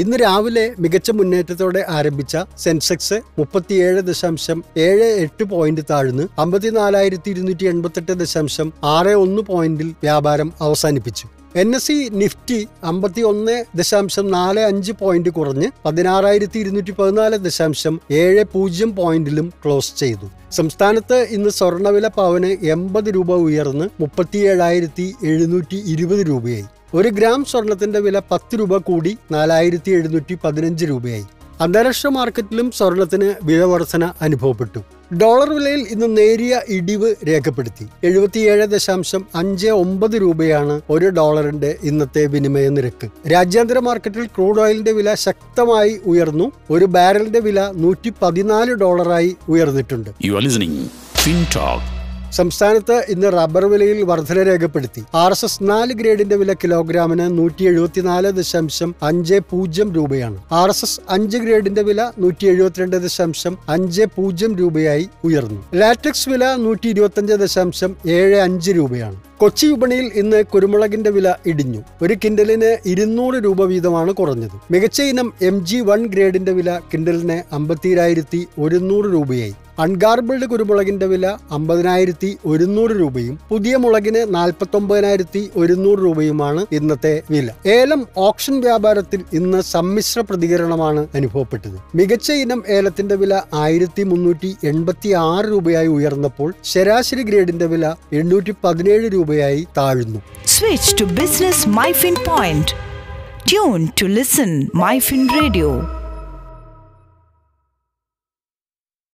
ഇന്ന് രാവിലെ മികച്ച മുന്നേറ്റത്തോടെ ആരംഭിച്ച സെൻസെക്സ് മുപ്പത്തിയേഴ് ദശാംശം ഏഴ് എട്ട് പോയിന്റ് താഴ്ന്ന് അമ്പത്തിനാലായിരത്തി ഇരുന്നൂറ്റി എൺപത്തെട്ട് ദശാംശം ആറ് ഒന്ന് പോയിന്റിൽ വ്യാപാരം അവസാനിപ്പിച്ചു. എൻ എസ് സി നിഫ്റ്റി അമ്പത്തി ഒന്ന് ദശാംശം നാല് അഞ്ച് പോയിന്റ് കുറഞ്ഞ് പതിനാറായിരത്തി ഇരുന്നൂറ്റി പതിനാല് ദശാംശം ഏഴ് പൂജ്യം പോയിന്റിലും ക്ലോസ് ചെയ്തു. സംസ്ഥാനത്ത് ഇന്ന് സ്വർണവില പവന് എൺപത് രൂപ ഉയർന്ന് മുപ്പത്തിയേഴായിരത്തി എഴുന്നൂറ്റി ഇരുപത് രൂപയായി. ഒരു ഗ്രാം സ്വർണത്തിന്റെ വില പത്ത് രൂപ കൂടി നാലായിരത്തി എഴുന്നൂറ്റി പതിനഞ്ച് രൂപയായി. അന്താരാഷ്ട്ര മാർക്കറ്റിലും സ്വർണത്തിന് വില വർധന അനുഭവപ്പെട്ടു. ഡോളർ വിലയിൽ ഇന്ന് നേരിയ ഇടിവ് രേഖപ്പെടുത്തി. എഴുപത്തിയേഴ് ദശാംശം അഞ്ച് ഒമ്പത് രൂപയാണ് ഒരു ഡോളറിന്റെ ഇന്നത്തെ വിനിമയ നിരക്ക്. രാജ്യാന്തര മാർക്കറ്റിൽ ക്രൂഡ് ഓയിലിന്റെ വില ശക്തമായി ഉയർന്നു. ഒരു ബാരലിന്റെ വില നൂറ്റി പതിനാല് ഡോളറായി ഉയർന്നിട്ടുണ്ട്. സംസ്ഥാനത്ത് ഇന്ന് റബ്ബർ വിലയിൽ വർധന രേഖപ്പെടുത്തി. ആർ എസ് എസ് നാല് ഗ്രേഡിന്റെ വില കിലോഗ്രാമിന് നൂറ്റി എഴുപത്തിനാല് ദശാംശം അഞ്ച് പൂജ്യം രൂപയാണ്. ആർ എസ് എസ് അഞ്ച് ഗ്രേഡിന്റെ വില നൂറ്റി എഴുപത്തിരണ്ട് ദശാംശം അഞ്ച് പൂജ്യം രൂപയായി ഉയർന്നു. ലാറ്റക്സ് വില നൂറ്റി ഇരുപത്തിയഞ്ച് ദശാംശം ഏഴ് അഞ്ച് രൂപയാണ്. കൊച്ചി വിപണിയിൽ ഇന്ന് കുരുമുളകിന്റെ വില ഇടിഞ്ഞു. ഒരു കിൻഡലിന് ഇരുന്നൂറ് രൂപ വീതമാണ് കുറഞ്ഞത്. മികച്ച ഇനം എം ജി വൺ ഗ്രേഡിന്റെ വില കിൻഡലിന് അമ്പത്തിരായിരത്തി ഒരുന്നൂറ് രൂപയായി. അൺഗാർബിൾഡ് കുരുമുളകിന്റെ വില അമ്പതിനായിരത്തി ഒരുന്നൂറ് രൂപയും പുതിയ മുളകിന് നാൽപ്പത്തൊമ്പതിനായിരത്തി ഒരുന്നൂറ് രൂപയുമാണ് ഇന്നത്തെ വില ഏലം ഓപ്ഷൻ വ്യാപാരത്തിൽ ഇന്ന് സമ്മിശ്ര പ്രതികരണമാണ് അനുഭവപ്പെട്ടത് മികച്ച ഇനം ഏലത്തിന്റെ വില ആയിരത്തി മുന്നൂറ്റി എൺപത്തി ആറ് രൂപയായി ഉയർന്നപ്പോൾ ശരാശരി ഗ്രേഡിന്റെ വില എണ്ണൂറ്റി പതിനേഴ് രൂപയായി താഴ്ന്നു Switch to Business MyFin Point. Tune to listen MyFin Radio.